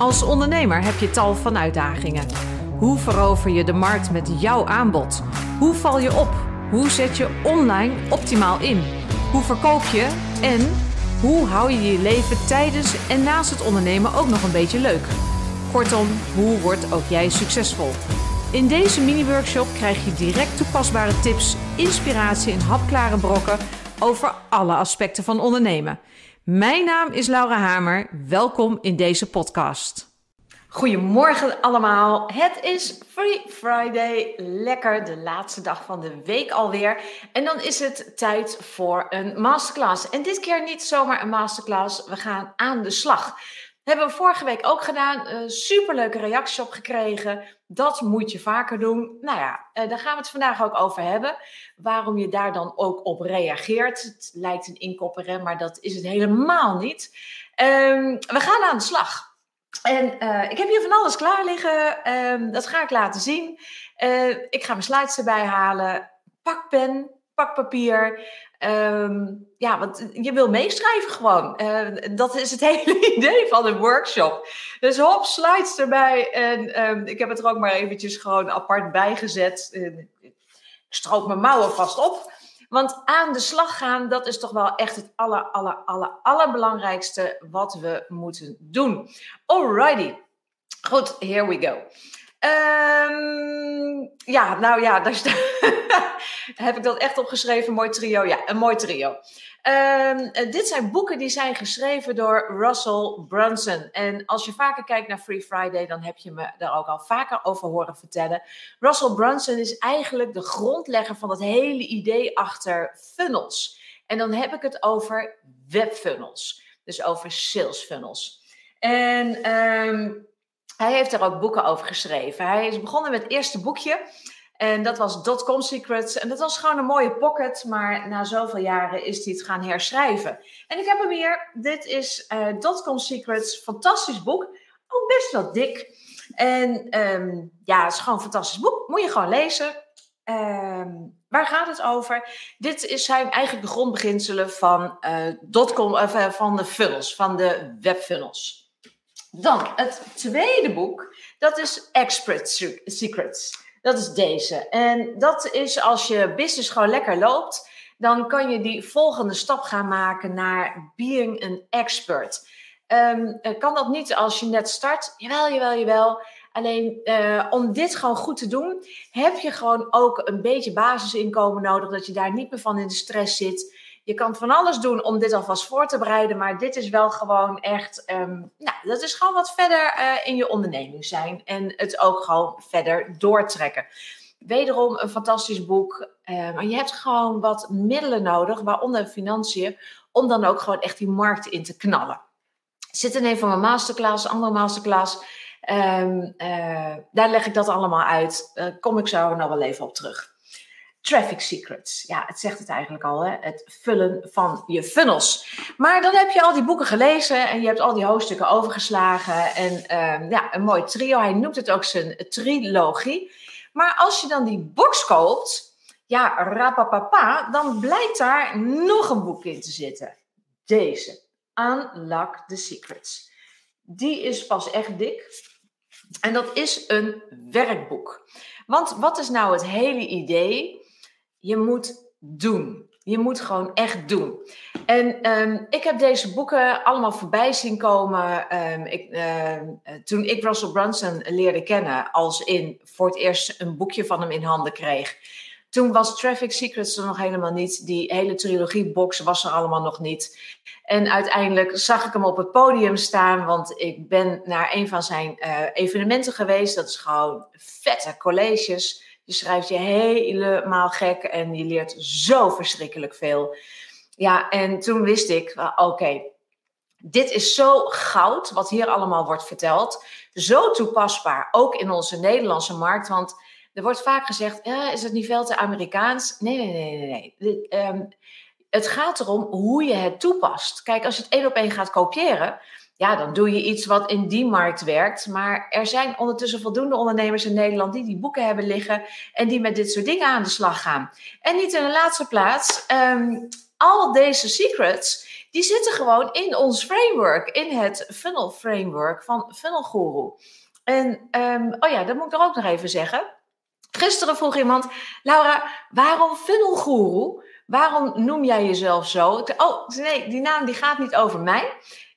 Als ondernemer heb je tal van uitdagingen. Hoe verover je de markt met jouw aanbod? Hoe val je op? Hoe zet je online optimaal in? Hoe verkoop je? En hoe hou je je leven tijdens en naast het ondernemen ook nog een beetje leuk? Kortom, hoe wordt ook jij succesvol? In deze mini-workshop krijg je direct toepasbare tips, inspiratie en hapklare brokken over alle aspecten van ondernemen. Mijn naam is Laura Hamer. Welkom in deze podcast. Goedemorgen allemaal. Het is Free Friday. Lekker de laatste dag van de week alweer. En dan is het tijd voor een masterclass. En dit keer niet zomaar een masterclass. We gaan aan de slag. Hebben we vorige week ook gedaan. Uh, superleuke reacties op gekregen. Dat moet je vaker doen. Nou ja, uh, daar gaan we het vandaag ook over hebben. Waarom je daar dan ook op reageert. Het lijkt een inkopper, maar dat is het helemaal niet. Um, we gaan aan de slag. En uh, ik heb hier van alles klaar liggen. Um, dat ga ik laten zien. ik ga mijn slides erbij halen. Pak pen, pak papier. Um, ja, want je wil meeschrijven gewoon. Uh, dat is het hele idee van een workshop. Dus hop, slides erbij. En um, ik heb het er ook maar eventjes gewoon apart bijgezet. ik stroop mijn mouwen vast op. Want aan de slag gaan, dat is toch wel echt het aller, aller, aller, allerbelangrijkste wat we moeten doen. Alrighty. Goed, here we go. Ja, nou ja, daar staat. heb ik dat echt opgeschreven. Mooi trio. Ja, een mooi trio. Um, dit zijn boeken die zijn geschreven door Russell Brunson. En als je vaker kijkt naar Free Friday, dan heb je me daar ook al vaker over horen vertellen. Russell Brunson is eigenlijk de grondlegger van het hele idee achter funnels. En dan heb ik het over webfunnels. Dus over sales funnels. En um, hij heeft er ook boeken over geschreven. Hij is begonnen met het eerste boekje. En dat was Dotcom Secrets. En dat was gewoon een mooie pocket. Maar na zoveel jaren is hij het gaan herschrijven. En ik heb hem hier. Dit is uh, Dotcom Secrets. Fantastisch boek. Ook best wel dik. En um, ja, het is gewoon een fantastisch boek. Moet je gewoon lezen. Um, waar gaat het over? Dit is zijn eigenlijk de grondbeginselen van, uh, dotcom, uh, van de funnels, van de webfunnels. Dan het tweede boek, dat is Expert Secrets. Dat is deze. En dat is als je business gewoon lekker loopt, dan kan je die volgende stap gaan maken naar being an expert. Um, kan dat niet als je net start? Jawel, jawel, jawel. Alleen uh, om dit gewoon goed te doen, heb je gewoon ook een beetje basisinkomen nodig, dat je daar niet meer van in de stress zit. Je kan van alles doen om dit alvast voor te bereiden, maar dit is wel gewoon echt, um, nou, dat is gewoon wat verder uh, in je onderneming zijn en het ook gewoon verder doortrekken. Wederom een fantastisch boek, maar je hebt gewoon wat middelen nodig, waaronder financiën, om dan ook gewoon echt die markt in te knallen. Zit in een van mijn masterclass, andere masterclass. Um, uh, daar leg ik dat allemaal uit. Kom ik zo nog wel even op terug. Traffic Secrets. Ja, het zegt het eigenlijk al, hè? het vullen van je funnels. Maar dan heb je al die boeken gelezen en je hebt al die hoofdstukken overgeslagen. En um, ja, een mooi trio. Hij noemt het ook zijn trilogie. Maar als je dan die box koopt, ja, rapapapa, dan blijkt daar nog een boek in te zitten. Deze, Unlock the Secrets. Die is pas echt dik. En dat is een werkboek. Want wat is nou het hele idee? Je moet doen. Je moet gewoon echt doen. En um, ik heb deze boeken allemaal voorbij zien komen. Um, ik, uh, toen ik Russell Brunson leerde kennen, als in voor het eerst een boekje van hem in handen kreeg. Toen was Traffic Secrets er nog helemaal niet. Die hele trilogiebox was er allemaal nog niet. En uiteindelijk zag ik hem op het podium staan, want ik ben naar een van zijn uh, evenementen geweest. Dat is gewoon vette colleges. Je schrijft je helemaal gek en je leert zo verschrikkelijk veel. Ja, en toen wist ik, oké, dit is zo goud wat hier allemaal wordt verteld. Zo toepasbaar, ook in onze Nederlandse markt. Want er wordt vaak gezegd, ja, is het niet veel te Amerikaans? Nee, nee, nee, nee. nee. Um, het gaat erom hoe je het toepast. Kijk, als je het één op één gaat kopiëren, ja, dan doe je iets wat in die markt werkt. Maar er zijn ondertussen voldoende ondernemers in Nederland die die boeken hebben liggen en die met dit soort dingen aan de slag gaan. En niet in de laatste plaats, um, al deze secrets, die zitten gewoon in ons framework, in het funnel framework van Funnel Guru. En, um, oh ja, dat moet ik er ook nog even zeggen. Gisteren vroeg iemand, Laura, waarom Funnel Guru? Waarom noem jij jezelf zo? Oh, nee, die naam die gaat niet over mij.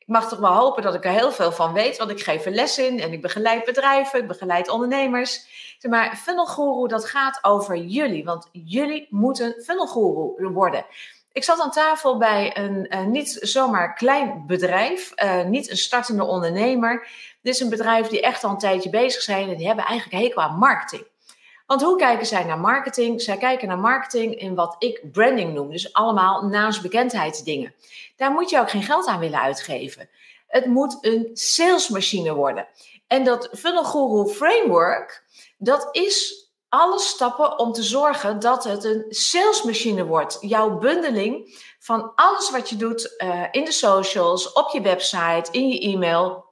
Ik mag toch wel hopen dat ik er heel veel van weet, want ik geef er les in en ik begeleid bedrijven, ik begeleid ondernemers. Maar Funnel Guru, dat gaat over jullie, want jullie moeten Funnel Guru worden. Ik zat aan tafel bij een uh, niet zomaar klein bedrijf, uh, niet een startende ondernemer. Dit is een bedrijf die echt al een tijdje bezig zijn en die hebben eigenlijk hekel aan marketing. Want hoe kijken zij naar marketing? Zij kijken naar marketing in wat ik branding noem. Dus allemaal naamsbekendheidsdingen. Daar moet je ook geen geld aan willen uitgeven. Het moet een salesmachine worden. En dat Funnel Guru Framework, dat is alle stappen om te zorgen dat het een salesmachine wordt. Jouw bundeling van alles wat je doet uh, in de socials, op je website, in je e-mail,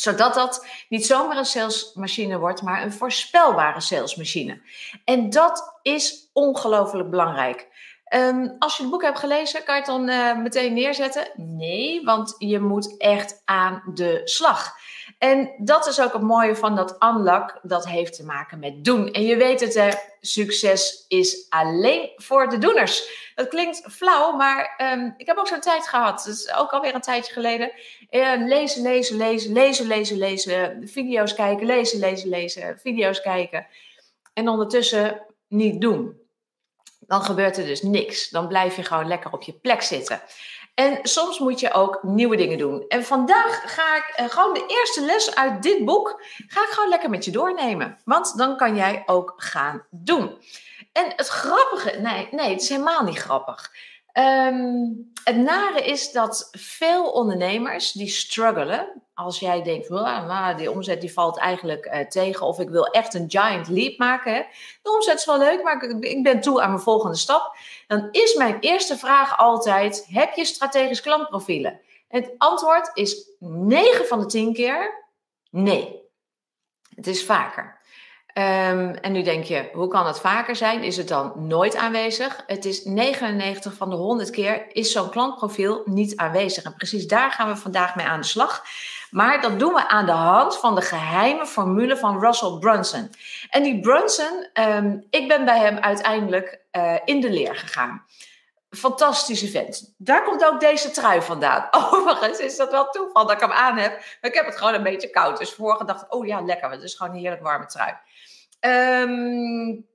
zodat dat niet zomaar een salesmachine wordt, maar een voorspelbare salesmachine. En dat is ongelooflijk belangrijk. Um, als je het boek hebt gelezen, kan je het dan uh, meteen neerzetten? Nee, want je moet echt aan de slag. En dat is ook het mooie van dat unlock. Dat heeft te maken met doen. En je weet het, hè, succes is alleen voor de doeners. Dat klinkt flauw, maar um, ik heb ook zo'n tijd gehad. Dat is ook alweer een tijdje geleden. Uh, lezen, lezen, lezen, lezen, lezen, lezen. Video's kijken, lezen, lezen, lezen. Video's kijken. En ondertussen niet doen. Dan gebeurt er dus niks. Dan blijf je gewoon lekker op je plek zitten. En soms moet je ook nieuwe dingen doen. En vandaag ga ik uh, gewoon de eerste les uit dit boek, ga ik gewoon lekker met je doornemen. Want dan kan jij ook gaan doen. En het grappige, nee, nee, het is helemaal niet grappig. Um, het nare is dat veel ondernemers die struggelen, als jij denkt, die omzet die valt eigenlijk uh, tegen, of ik wil echt een giant leap maken. De omzet is wel leuk, maar ik, ik ben toe aan mijn volgende stap. Dan is mijn eerste vraag altijd: heb je strategisch klantprofielen? Het antwoord is 9 van de 10 keer nee. Het is vaker. Um, en nu denk je, hoe kan het vaker zijn? Is het dan nooit aanwezig? Het is 99 van de 100 keer is zo'n klantprofiel niet aanwezig. En precies daar gaan we vandaag mee aan de slag. Maar dat doen we aan de hand van de geheime formule van Russell Brunson. En die Brunson, um, ik ben bij hem uiteindelijk uh, in de leer gegaan. Fantastische vent. Daar komt ook deze trui vandaan. Overigens is dat wel toeval dat ik hem aan heb. Maar ik heb het gewoon een beetje koud. Dus vorige dacht ik, oh ja, lekker. Het is gewoon een heerlijk warme trui. Um,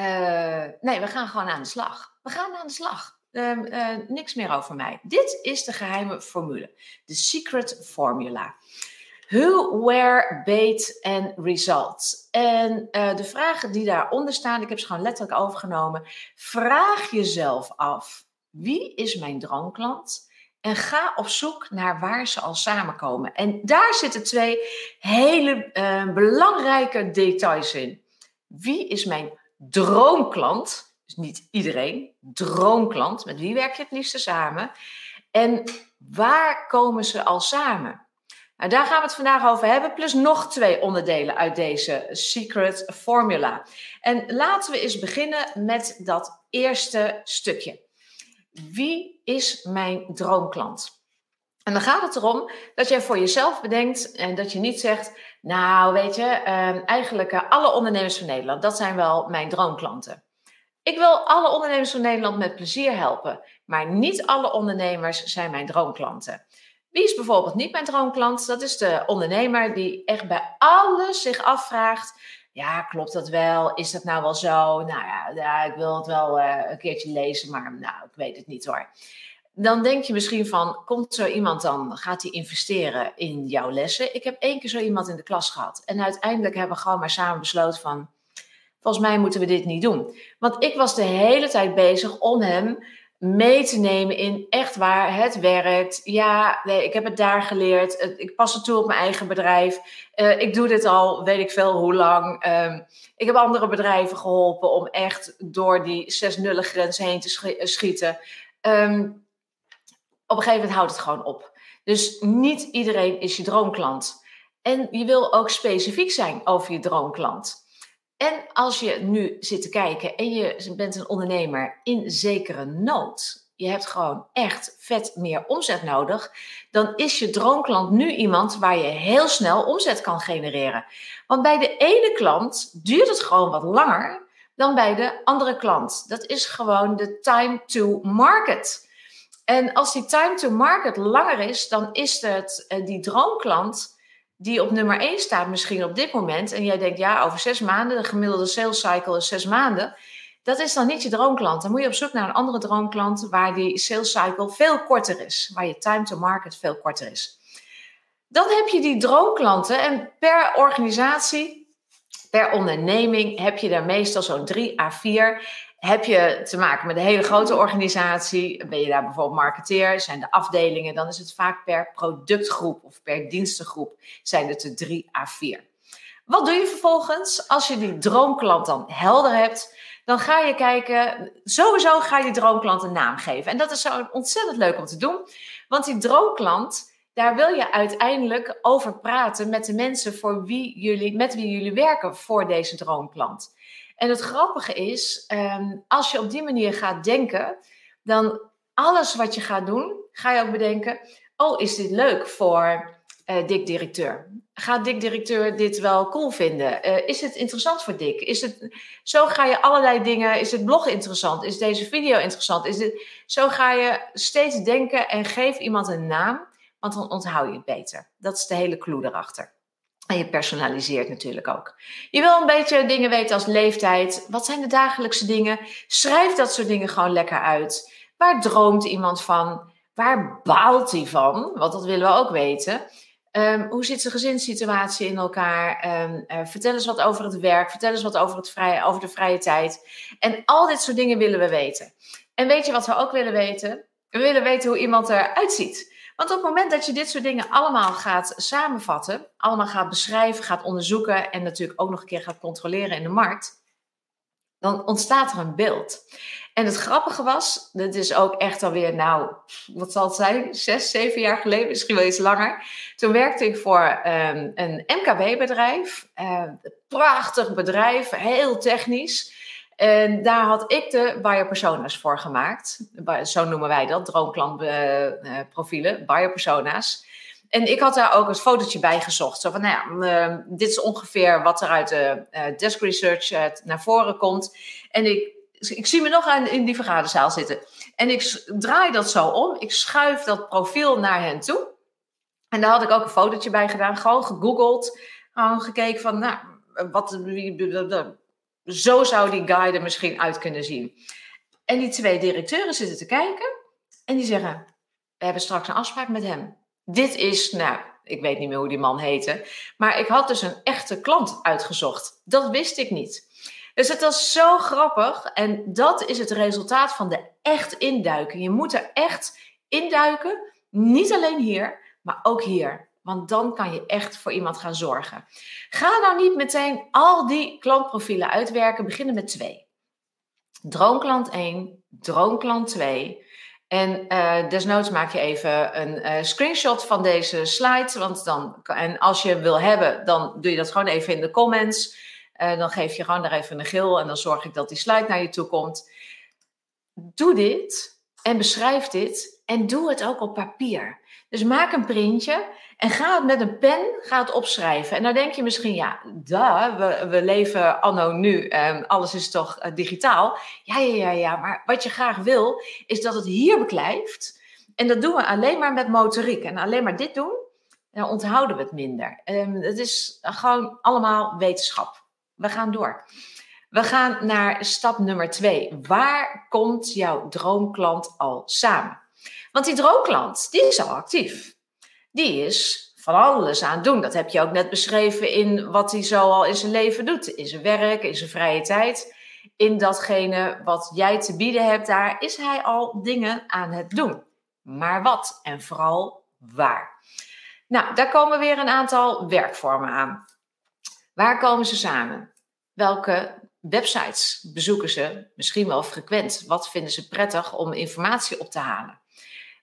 uh, nee, we gaan gewoon aan de slag. We gaan aan de slag. Um, uh, niks meer over mij. Dit is de geheime formule. De secret formula. Who, where, bait and results. En uh, de vragen die daaronder staan, ik heb ze gewoon letterlijk overgenomen. Vraag jezelf af, wie is mijn droomklant? En ga op zoek naar waar ze al samenkomen. En daar zitten twee hele uh, belangrijke details in. Wie is mijn droomklant? Dus niet iedereen, droomklant. Met wie werk je het liefste samen? En waar komen ze al samen? Nou, daar gaan we het vandaag over hebben, plus nog twee onderdelen uit deze secret formula. En laten we eens beginnen met dat eerste stukje. Wie is mijn droomklant? En dan gaat het erom dat jij voor jezelf bedenkt en dat je niet zegt, nou weet je, uh, eigenlijk uh, alle ondernemers van Nederland, dat zijn wel mijn droomklanten. Ik wil alle ondernemers van Nederland met plezier helpen, maar niet alle ondernemers zijn mijn droomklanten. Wie is bijvoorbeeld niet mijn droomklant? Dat is de ondernemer die echt bij alles zich afvraagt: ja, klopt dat wel? Is dat nou wel zo? Nou ja, ik wil het wel uh, een keertje lezen, maar nou, ik weet het niet hoor. Dan denk je misschien van, komt zo iemand dan, gaat hij investeren in jouw lessen? Ik heb één keer zo iemand in de klas gehad. En uiteindelijk hebben we gewoon maar samen besloten van, volgens mij moeten we dit niet doen. Want ik was de hele tijd bezig om hem mee te nemen in echt waar het werkt. Ja, nee, ik heb het daar geleerd. Ik pas het toe op mijn eigen bedrijf. Uh, ik doe dit al, weet ik veel hoe lang. Um, ik heb andere bedrijven geholpen om echt door die zes nullen grens heen te eh, schieten. Um, op een gegeven moment houdt het gewoon op. Dus niet iedereen is je droomklant. En je wil ook specifiek zijn over je droomklant. En als je nu zit te kijken en je bent een ondernemer in zekere nood, je hebt gewoon echt vet meer omzet nodig, dan is je droomklant nu iemand waar je heel snel omzet kan genereren. Want bij de ene klant duurt het gewoon wat langer dan bij de andere klant. Dat is gewoon de time to market. En als die time to market langer is, dan is het eh, die droomklant die op nummer 1 staat misschien op dit moment. En jij denkt, ja, over zes maanden, de gemiddelde sales cycle is zes maanden. Dat is dan niet je droomklant. Dan moet je op zoek naar een andere droomklant waar die sales cycle veel korter is. Waar je time to market veel korter is. Dan heb je die droomklanten en per organisatie, per onderneming heb je daar meestal zo'n 3 à 4. Heb je te maken met een hele grote organisatie, ben je daar bijvoorbeeld marketeer, zijn de afdelingen, dan is het vaak per productgroep of per dienstengroep zijn het er 3 à 4. Wat doe je vervolgens als je die droomklant dan helder hebt? Dan ga je kijken, sowieso ga je die droomklant een naam geven. En dat is zo ontzettend leuk om te doen, want die droomklant, daar wil je uiteindelijk over praten met de mensen voor wie jullie, met wie jullie werken voor deze droomklant. En het grappige is, ehm, als je op die manier gaat denken, dan alles wat je gaat doen, ga je ook bedenken: oh, is dit leuk voor uh, Dick directeur? Gaat Dick directeur dit wel cool vinden? Uh, is het interessant voor Dick? Is het, zo ga je allerlei dingen. Is het blog interessant? Is deze video interessant? Is dit, zo ga je steeds denken en geef iemand een naam, want dan onthoud je het beter. Dat is de hele clue erachter. En je personaliseert natuurlijk ook. Je wil een beetje dingen weten als leeftijd. Wat zijn de dagelijkse dingen? Schrijf dat soort dingen gewoon lekker uit. Waar droomt iemand van? Waar baalt hij van? Want dat willen we ook weten. Um, hoe zit zijn gezinssituatie in elkaar? Um, uh, vertel eens wat over het werk. Vertel eens wat over, het vrije, over de vrije tijd. En al dit soort dingen willen we weten. En weet je wat we ook willen weten? We willen weten hoe iemand eruit ziet. Want op het moment dat je dit soort dingen allemaal gaat samenvatten, allemaal gaat beschrijven, gaat onderzoeken en natuurlijk ook nog een keer gaat controleren in de markt, dan ontstaat er een beeld. En het grappige was, dit is ook echt alweer, nou, wat zal het zijn, zes, zeven jaar geleden, misschien wel iets langer. Toen werkte ik voor um, een MKB-bedrijf, uh, prachtig bedrijf, heel technisch. En daar had ik de buyer personas voor gemaakt. Zo noemen wij dat, droomklantprofielen, uh, buyer persona's. En ik had daar ook een fotootje bij gezocht. Zo van, nou ja, uh, dit is ongeveer wat er uit de uh, desk research naar voren komt. En ik, ik zie me nog aan, in die vergaderzaal zitten. En ik draai dat zo om. Ik schuif dat profiel naar hen toe. En daar had ik ook een fotootje bij gedaan. Gewoon gegoogeld. Gewoon gekeken van, nou, wat, zo zou die guide er misschien uit kunnen zien. En die twee directeuren zitten te kijken en die zeggen: We hebben straks een afspraak met hem. Dit is, nou, ik weet niet meer hoe die man heette, maar ik had dus een echte klant uitgezocht. Dat wist ik niet. Dus het was zo grappig en dat is het resultaat van de echt induiken. Je moet er echt induiken, niet alleen hier, maar ook hier. Want dan kan je echt voor iemand gaan zorgen. Ga nou niet meteen al die klantprofielen uitwerken. Beginnen met twee. Droomklant 1, droomklant 2. En uh, desnoods maak je even een uh, screenshot van deze slide. Want dan, en als je wil hebben, dan doe je dat gewoon even in de comments. Uh, dan geef je gewoon daar even een gil en dan zorg ik dat die slide naar je toe komt. Doe dit en beschrijf dit en doe het ook op papier. Dus maak een printje en ga het met een pen ga opschrijven. En dan denk je misschien, ja, da, we, leven anno nu, um, alles is toch uh, digitaal. Ja, ja, ja, ja, maar wat je graag wil, is dat het hier beklijft. En dat doen we alleen maar met motoriek. En alleen maar dit doen, dan onthouden we het minder. Um, het is gewoon allemaal wetenschap. We gaan door. We gaan naar stap nummer twee. Waar komt jouw droomklant al samen? Want die droomklant, die is al actief. Die is van alles aan het doen. Dat heb je ook net beschreven in wat hij zo al in zijn leven doet. In zijn werk, in zijn vrije tijd. In datgene wat jij te bieden hebt, daar is hij al dingen aan het doen. Maar wat en vooral waar? Nou, daar komen weer een aantal werkvormen aan. Waar komen ze samen? Welke websites bezoeken ze misschien wel frequent? Wat vinden ze prettig om informatie op te halen?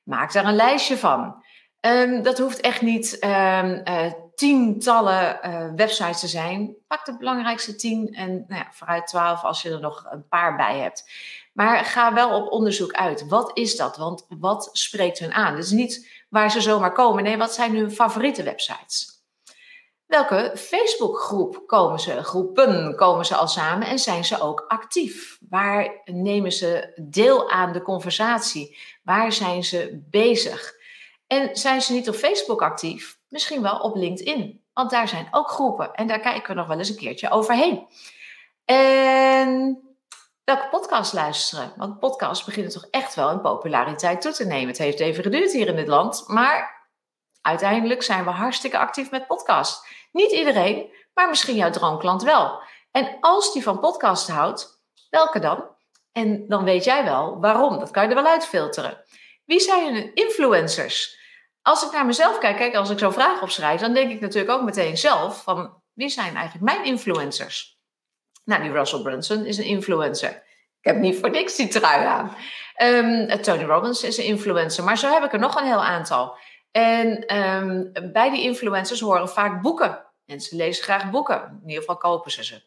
Maak daar een lijstje van. Um, dat hoeft echt niet um, uh, tientallen uh, websites te zijn. Pak de belangrijkste tien en nou ja, vooruit twaalf als je er nog een paar bij hebt. Maar ga wel op onderzoek uit. Wat is dat? Want wat spreekt hun aan? Dus niet waar ze zomaar komen. Nee, wat zijn hun favoriete websites? Welke Facebookgroep komen ze, groepen komen ze al samen en zijn ze ook actief? Waar nemen ze deel aan de conversatie? Waar zijn ze bezig? En zijn ze niet op Facebook actief? Misschien wel op LinkedIn, want daar zijn ook groepen en daar kijken we nog wel eens een keertje overheen. En welke podcast luisteren? Want podcasts beginnen toch echt wel in populariteit toe te nemen. Het heeft even geduurd hier in dit land, maar uiteindelijk zijn we hartstikke actief met podcasts. Niet iedereen, maar misschien jouw droomklant wel. En als die van podcast houdt, welke dan? En dan weet jij wel waarom. Dat kan je er wel uitfilteren. Wie zijn hun influencers? Als ik naar mezelf kijk, kijk, als ik zo'n vraag opschrijf, dan denk ik natuurlijk ook meteen zelf van wie zijn eigenlijk mijn influencers? Nou, die Russell Brunson is een influencer. Ik heb niet voor niks die trui aan. Um, Tony Robbins is een influencer, maar zo heb ik er nog een heel aantal. En um, bij die influencers horen vaak boeken. Mensen lezen graag boeken. In ieder geval kopen ze ze.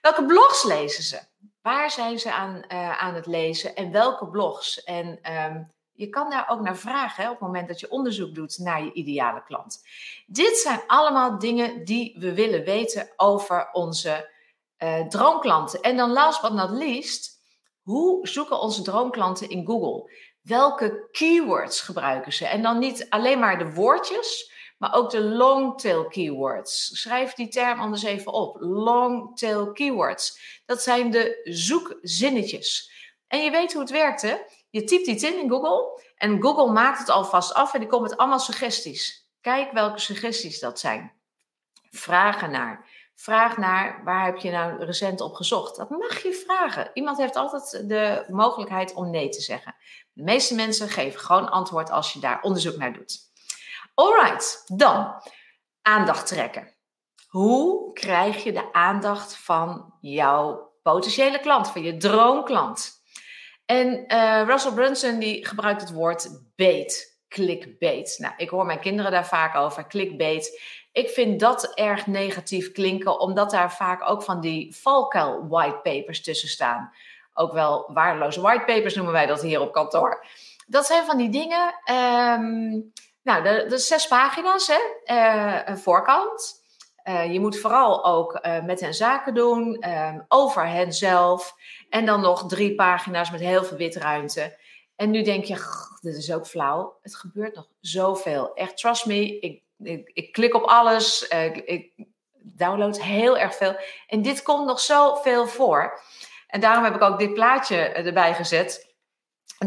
Welke blogs lezen ze? Waar zijn ze aan, uh, aan het lezen en welke blogs? En um, je kan daar ook naar vragen hè, op het moment dat je onderzoek doet naar je ideale klant. Dit zijn allemaal dingen die we willen weten over onze uh, droomklanten. En dan last but not least, hoe zoeken onze droomklanten in Google? Welke keywords gebruiken ze? En dan niet alleen maar de woordjes, maar ook de long-tail keywords. Schrijf die term anders even op. Long-tail keywords. Dat zijn de zoekzinnetjes. En je weet hoe het werkt, hè? Je typt iets in in Google en Google maakt het alvast af en die komt met allemaal suggesties. Kijk welke suggesties dat zijn. Vraag naar. Vraag naar waar heb je nou recent op gezocht. Dat mag je vragen. Iemand heeft altijd de mogelijkheid om nee te zeggen. De meeste mensen geven gewoon antwoord als je daar onderzoek naar doet. Alright, dan aandacht trekken. Hoe krijg je de aandacht van jouw potentiële klant, van je droomklant? En uh, Russell Brunson die gebruikt het woord bait, clickbait. Nou, ik hoor mijn kinderen daar vaak over, clickbait. Ik vind dat erg negatief klinken, omdat daar vaak ook van die valkuil whitepapers tussen staan. Ook wel waardeloze whitepapers noemen wij dat hier op kantoor. Dat zijn van die dingen, um, nou, de, zes pagina's, hè? Uh, een voorkant. Uh, je moet vooral ook uh, met hen zaken doen, um, over hen zelf. En dan nog drie pagina's met heel veel witruimte. En nu denk je, dit is ook flauw. Het gebeurt nog zoveel. Echt, trust me, ik, ik, ik klik op alles. Ik, ik, download heel erg veel. En dit komt nog zoveel voor. En daarom heb ik ook dit plaatje erbij gezet.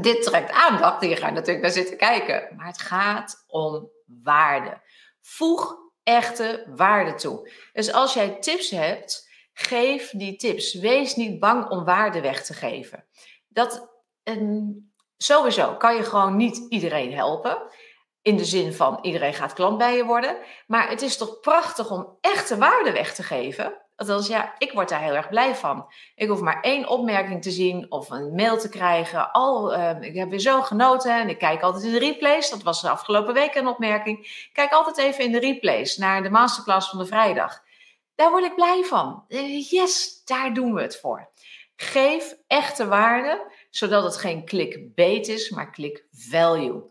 Dit trekt aandacht. Je gaat natuurlijk naar zitten kijken. Maar het gaat om waarde. Voeg echte waarde toe. Dus als jij tips hebt Geef die tips. Wees niet bang om waarde weg te geven. Dat, en sowieso kan je gewoon niet iedereen helpen. In de zin van iedereen gaat klant bij je worden. Maar het is toch prachtig om echte waarde weg te geven. Althans, ja, ik word daar heel erg blij van. Ik hoef maar één opmerking te zien of een mail te krijgen. Al, uh, ik heb weer zo genoten en ik kijk altijd in de replays. Dat was de afgelopen week een opmerking. Ik kijk altijd even in de replays naar de masterclass van de vrijdag. Daar word ik blij van. Eh, yes, daar doen we het voor. Geef echte waarde, zodat het geen clickbait is, maar click value.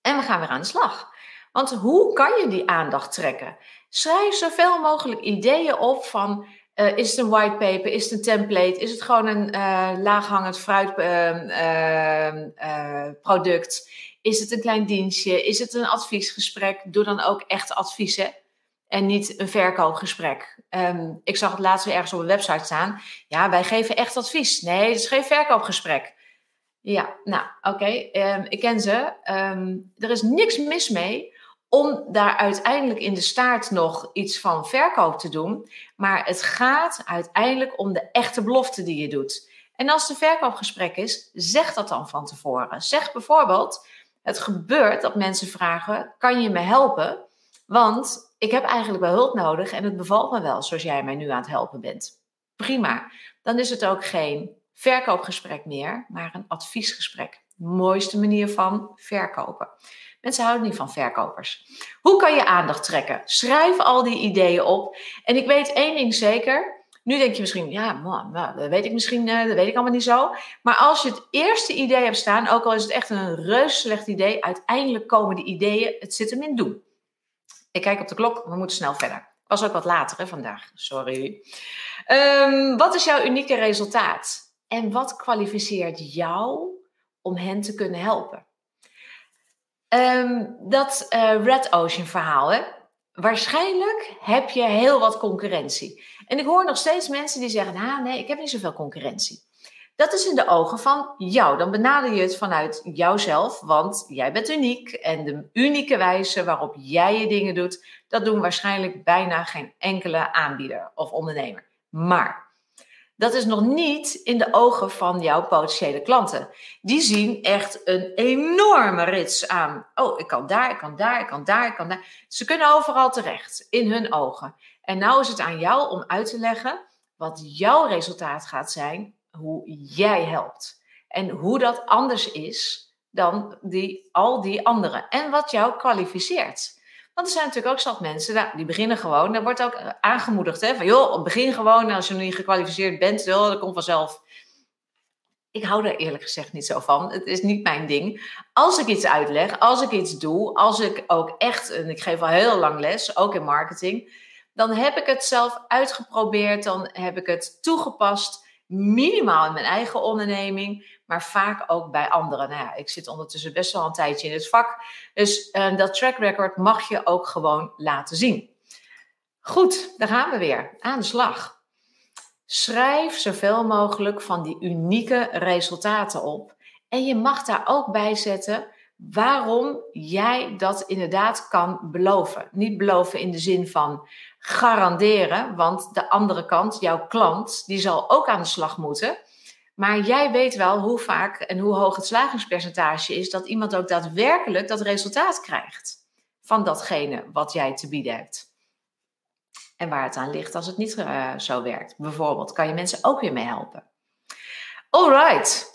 En we gaan weer aan de slag. Want hoe kan je die aandacht trekken? Schrijf zoveel mogelijk ideeën op van uh, is het een whitepaper, is het een template, is het gewoon een uh, laaghangend fruitproduct, uh, is het een klein dienstje, is het een adviesgesprek? Doe dan ook echt adviezen en niet een verkoopgesprek. Um, ik zag het laatst weer ergens op een website staan. Ja, wij geven echt advies. Nee, het is geen verkoopgesprek. Ja, nou, oké, ehm, ik ken ze. Er is niks mis mee om daar uiteindelijk in de staart nog iets van verkoop te doen. Maar het gaat uiteindelijk om de echte belofte die je doet. En als het een verkoopgesprek is, zeg dat dan van tevoren. Zeg bijvoorbeeld, het gebeurt dat mensen vragen, kan je me helpen? Want ik heb eigenlijk wel hulp nodig en het bevalt me wel zoals jij mij nu aan het helpen bent. Prima. Dan is het ook geen verkoopgesprek meer, maar een adviesgesprek. Mooiste manier van verkopen. Mensen houden niet van verkopers. Hoe kan je aandacht trekken? Schrijf al die ideeën op. En ik weet één ding zeker. Nu denk je misschien, ja, man, nou, dat weet ik misschien, uh, dat weet ik allemaal niet zo. Maar als je het eerste idee hebt staan, ook al is het echt een reus slecht idee, uiteindelijk komen die ideeën, het zit hem in doen. Ik kijk op de klok, we moeten snel verder. Was ook wat later hè, vandaag, sorry. Um, wat is jouw unieke resultaat? En wat kwalificeert jou om hen te kunnen helpen? Um, dat uh, Red Ocean verhaal, hè? waarschijnlijk heb je heel wat concurrentie. En ik hoor nog steeds mensen die zeggen: ah, nee, ik heb niet zoveel concurrentie. Dat is in de ogen van jou. Dan benader je het vanuit jouzelf, want jij bent uniek. En de unieke wijze waarop jij je dingen doet, dat doen waarschijnlijk bijna geen enkele aanbieder of ondernemer. Maar dat is nog niet in de ogen van jouw potentiële klanten. Die zien echt een enorme rits aan. Oh, ik kan daar, ik kan daar, ik kan daar, ik kan daar. Ze kunnen overal terecht in hun ogen. En nou is het aan jou om uit te leggen wat jouw resultaat gaat zijn, hoe jij helpt. En hoe dat anders is dan die, al die anderen. En wat jou kwalificeert. Want er zijn natuurlijk ook zat mensen, nou, die beginnen gewoon. Daar wordt ook aangemoedigd, hè, van joh, begin gewoon. Als je nog niet gekwalificeerd bent, joh, dat komt vanzelf. Ik hou er eerlijk gezegd niet zo van. Het is niet mijn ding. Als ik iets uitleg, als ik iets doe, als ik ook echt, en ik geef al heel lang les, ook in marketing, dan heb ik het zelf uitgeprobeerd, dan heb ik het toegepast, minimaal in mijn eigen onderneming maar vaak ook bij anderen. Nou ja, ik zit ondertussen best wel een tijdje in het vak. Dus uh, dat track record mag je ook gewoon laten zien. Goed, daar gaan we weer. Aan de slag. Schrijf zoveel mogelijk van die unieke resultaten op. En je mag daar ook bij zetten waarom jij dat inderdaad kan beloven. Niet beloven in de zin van garanderen, want de andere kant, jouw klant, die zal ook aan de slag moeten. Maar jij weet wel hoe vaak en hoe hoog het slagingspercentage is dat iemand ook daadwerkelijk dat resultaat krijgt van datgene wat jij te bieden hebt. En waar het aan ligt als het niet uh, zo werkt. Bijvoorbeeld, kan je mensen ook weer mee helpen. Alright.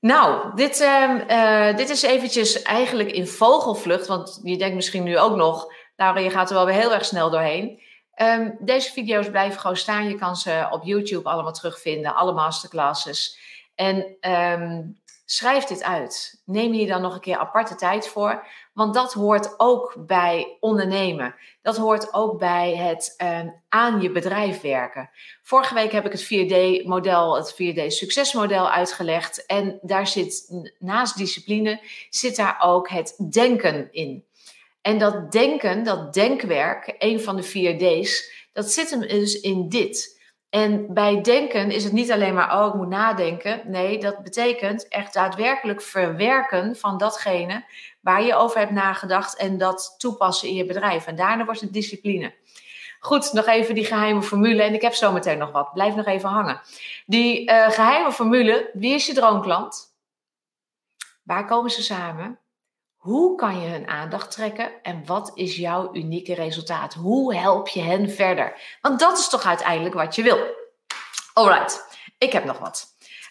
Nou, dit, uh, dit is eventjes eigenlijk in vogelvlucht, want je denkt misschien nu ook nog, nou, je gaat er wel weer heel erg snel doorheen. Um, deze video's blijven gewoon staan. Je kan ze op YouTube allemaal terugvinden, alle masterclasses. En um, schrijf dit uit. Neem hier dan nog een keer aparte tijd voor. Want dat hoort ook bij ondernemen. Dat hoort ook bij het um, aan je bedrijf werken. Vorige week heb ik het 4D-model, het 4D-succesmodel uitgelegd. En daar zit naast discipline, zit daar ook het denken in. En dat denken, dat denkwerk, een van de vier D's, dat zit hem dus in dit. En bij denken is het niet alleen maar, oh, ik moet nadenken. Nee, dat betekent echt daadwerkelijk verwerken van datgene waar je over hebt nagedacht en dat toepassen in je bedrijf. En daarna wordt het discipline. Goed, nog even die geheime formule. En ik heb zometeen nog wat. Blijf nog even hangen. Die uh, geheime formule, wie is je droomklant? Waar komen ze samen? Hoe kan je hun aandacht trekken en wat is jouw unieke resultaat? Hoe help je hen verder? Want dat is toch uiteindelijk wat je wil. Alright, ik heb nog wat.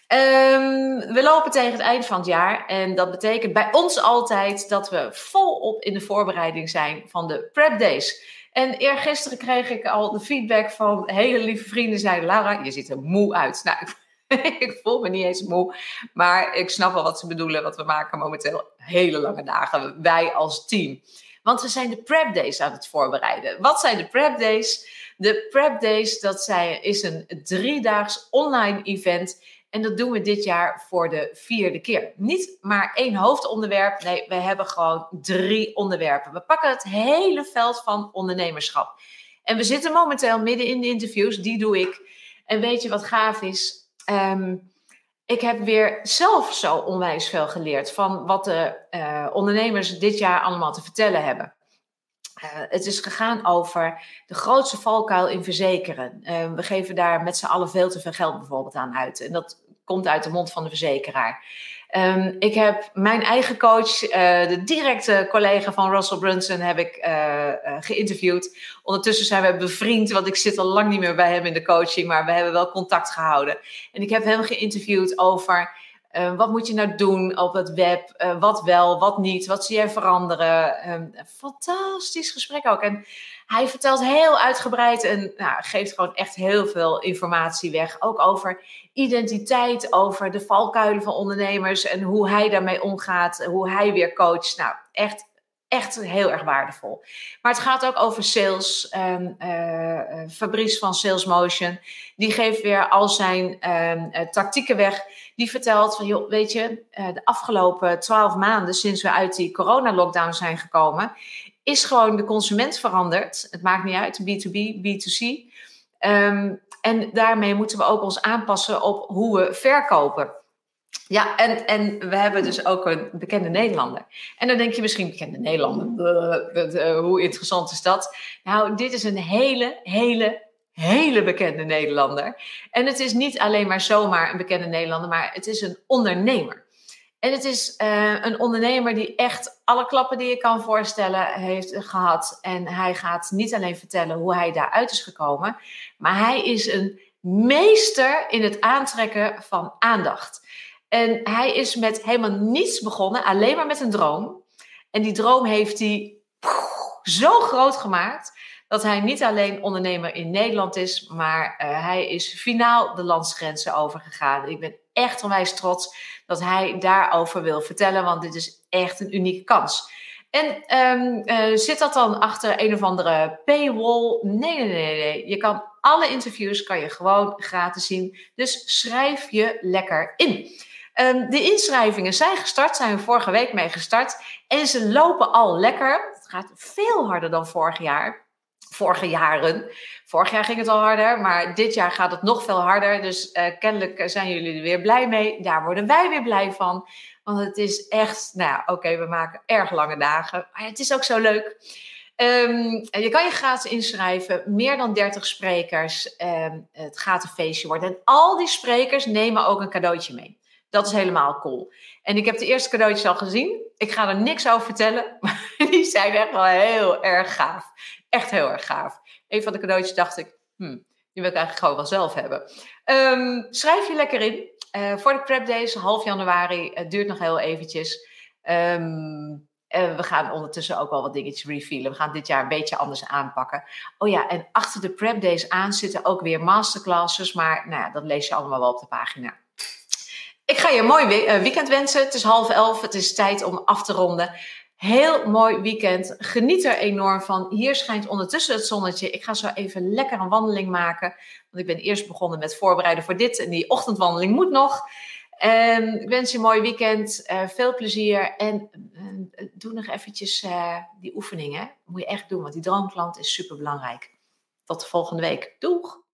Um, we lopen tegen het eind van het jaar en dat betekent bij ons altijd dat we volop in de voorbereiding zijn van de prep days. En eergisteren kreeg ik al de feedback van hele lieve vrienden zeiden Lara, je ziet er moe uit. Nou, ik voel me niet eens moe. Maar ik snap wel wat ze bedoelen. Want we maken momenteel hele lange dagen. Wij als team. Want we zijn de prep days aan het voorbereiden. Wat zijn de prep days? De prep days, dat zijn, is een driedaags online event. En dat doen we dit jaar voor de vierde keer. Niet maar één hoofdonderwerp. Nee, we hebben gewoon drie onderwerpen. We pakken het hele veld van ondernemerschap. En we zitten momenteel midden in de interviews. Die doe ik. En weet je wat gaaf is? Um, ik heb weer zelf zo onwijs veel geleerd van wat de uh, ondernemers dit jaar allemaal te vertellen hebben. Uh, het is gegaan over de grootste valkuil in verzekeren. Uh, we geven daar met z'n allen veel te veel geld bijvoorbeeld aan uit. En dat komt uit de mond van de verzekeraar. Um, ik heb mijn eigen coach, uh, de directe collega van Russell Brunson, heb ik uh, uh, geïnterviewd. Ondertussen zijn we bevriend, want ik zit al lang niet meer bij hem in de coaching, maar we hebben wel contact gehouden. En ik heb hem geïnterviewd over wat moet je nou doen op het web? Wat wel, wat niet? Wat zie jij veranderen? Um, fantastisch gesprek ook. En hij vertelt heel uitgebreid en nou, geeft gewoon echt heel veel informatie weg. Ook over identiteit, over de valkuilen van ondernemers en hoe hij daarmee omgaat, hoe hij weer coacht. Nou, echt echt heel erg waardevol. Maar het gaat ook over sales. Um, Fabrice van Sales Motion, die geeft weer al zijn um, uh, tactieken weg. Die vertelt van, joh, weet je, de afgelopen twaalf maanden sinds we uit die corona-lockdown zijn gekomen, is gewoon de consument veranderd. Het maakt niet uit, B2B, B2C. Um, en daarmee moeten we ook ons aanpassen op hoe we verkopen. Ja, en, en we hebben dus ook een bekende Nederlander. En dan denk je misschien, bekende Nederlander, hoe interessant is dat? Nou, dit is een hele, hele, hele bekende Nederlander. En het is niet alleen maar zomaar een bekende Nederlander, maar het is een ondernemer. En het is uh, een ondernemer die echt alle klappen die je kan voorstellen heeft gehad. En hij gaat niet alleen vertellen hoe hij daaruit is gekomen, maar hij is een meester in het aantrekken van aandacht. En hij is met helemaal niets begonnen, alleen maar met een droom. En die droom heeft hij zo groot gemaakt dat hij niet alleen ondernemer in Nederland is, maar uh, hij is finaal de landsgrenzen overgegaan. Ik ben echt onwijs trots dat hij daarover wil vertellen, want dit is echt een unieke kans. En um, uh, zit dat dan achter een of andere paywall? Nee, nee, nee, nee. Je kan alle interviews kan je gewoon gratis zien. Dus schrijf je lekker in. Um, de inschrijvingen zijn gestart, zijn we vorige week mee gestart. En ze lopen al lekker. Het gaat veel harder dan vorig jaar. Vorige jaren. Vorig jaar ging het al harder, maar dit jaar gaat het nog veel harder. Dus uh, kennelijk zijn jullie er weer blij mee. Daar worden wij weer blij van. Want het is echt, nou ja, oké, we maken erg lange dagen. Maar het is ook zo leuk. Um, je kan je gratis inschrijven. Meer dan 30 sprekers. Um, het gaat een feestje worden. En al die sprekers nemen ook een cadeautje mee. Dat is helemaal cool. En ik heb de eerste cadeautjes al gezien. Ik ga er niks over vertellen, maar die zijn echt wel heel erg gaaf. Echt heel erg gaaf. Een van de cadeautjes dacht ik, hmm, die wil ik eigenlijk gewoon wel zelf hebben. Um, schrijf je lekker in. Uh, voor de prep days, half januari. Het duurt nog heel eventjes. En we gaan ondertussen ook wel wat dingetjes revealen. We gaan dit jaar een beetje anders aanpakken. Oh ja, en achter de prep days aan zitten ook weer masterclasses. Maar nou ja, dat lees je allemaal wel op de pagina. Ik ga je een mooi weekend wensen. Het is half elf. Het is tijd om af te ronden. Heel mooi weekend. Geniet er enorm van. Hier schijnt ondertussen het zonnetje. Ik ga zo even lekker een wandeling maken. Want ik ben eerst begonnen met voorbereiden voor dit. En die ochtendwandeling moet nog. En ik wens je een mooi weekend. Uh, veel plezier. En uh, doe nog eventjes die oefeningen. Moet je echt doen, want die droomklant is super belangrijk. Tot de volgende week. Doeg!